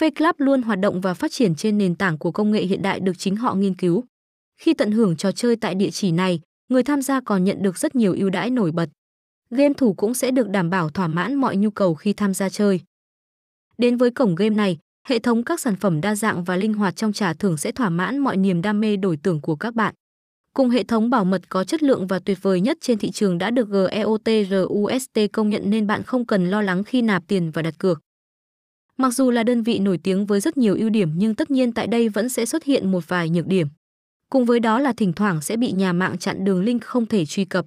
Club luôn hoạt động và phát triển trên nền tảng của công nghệ hiện đại được chính họ nghiên cứu. Khi tận hưởng trò chơi tại địa chỉ này, người tham gia còn nhận được rất nhiều ưu đãi nổi bật. Game thủ cũng sẽ được đảm bảo thỏa mãn mọi nhu cầu khi tham gia chơi. Đến với cổng game này, hệ thống các sản phẩm đa dạng và linh hoạt trong trả thưởng sẽ thỏa mãn mọi niềm đam mê đổi tưởng của các bạn. Cùng hệ thống bảo mật có chất lượng và tuyệt vời nhất trên thị trường đã được GEOT RUST công nhận nên bạn không cần lo lắng khi nạp tiền và đặt cược. Mặc dù là đơn vị nổi tiếng với rất nhiều ưu điểm nhưng tất nhiên tại đây vẫn sẽ xuất hiện một vài nhược điểm. Cùng với đó là thỉnh thoảng sẽ bị nhà mạng chặn đường link không thể truy cập.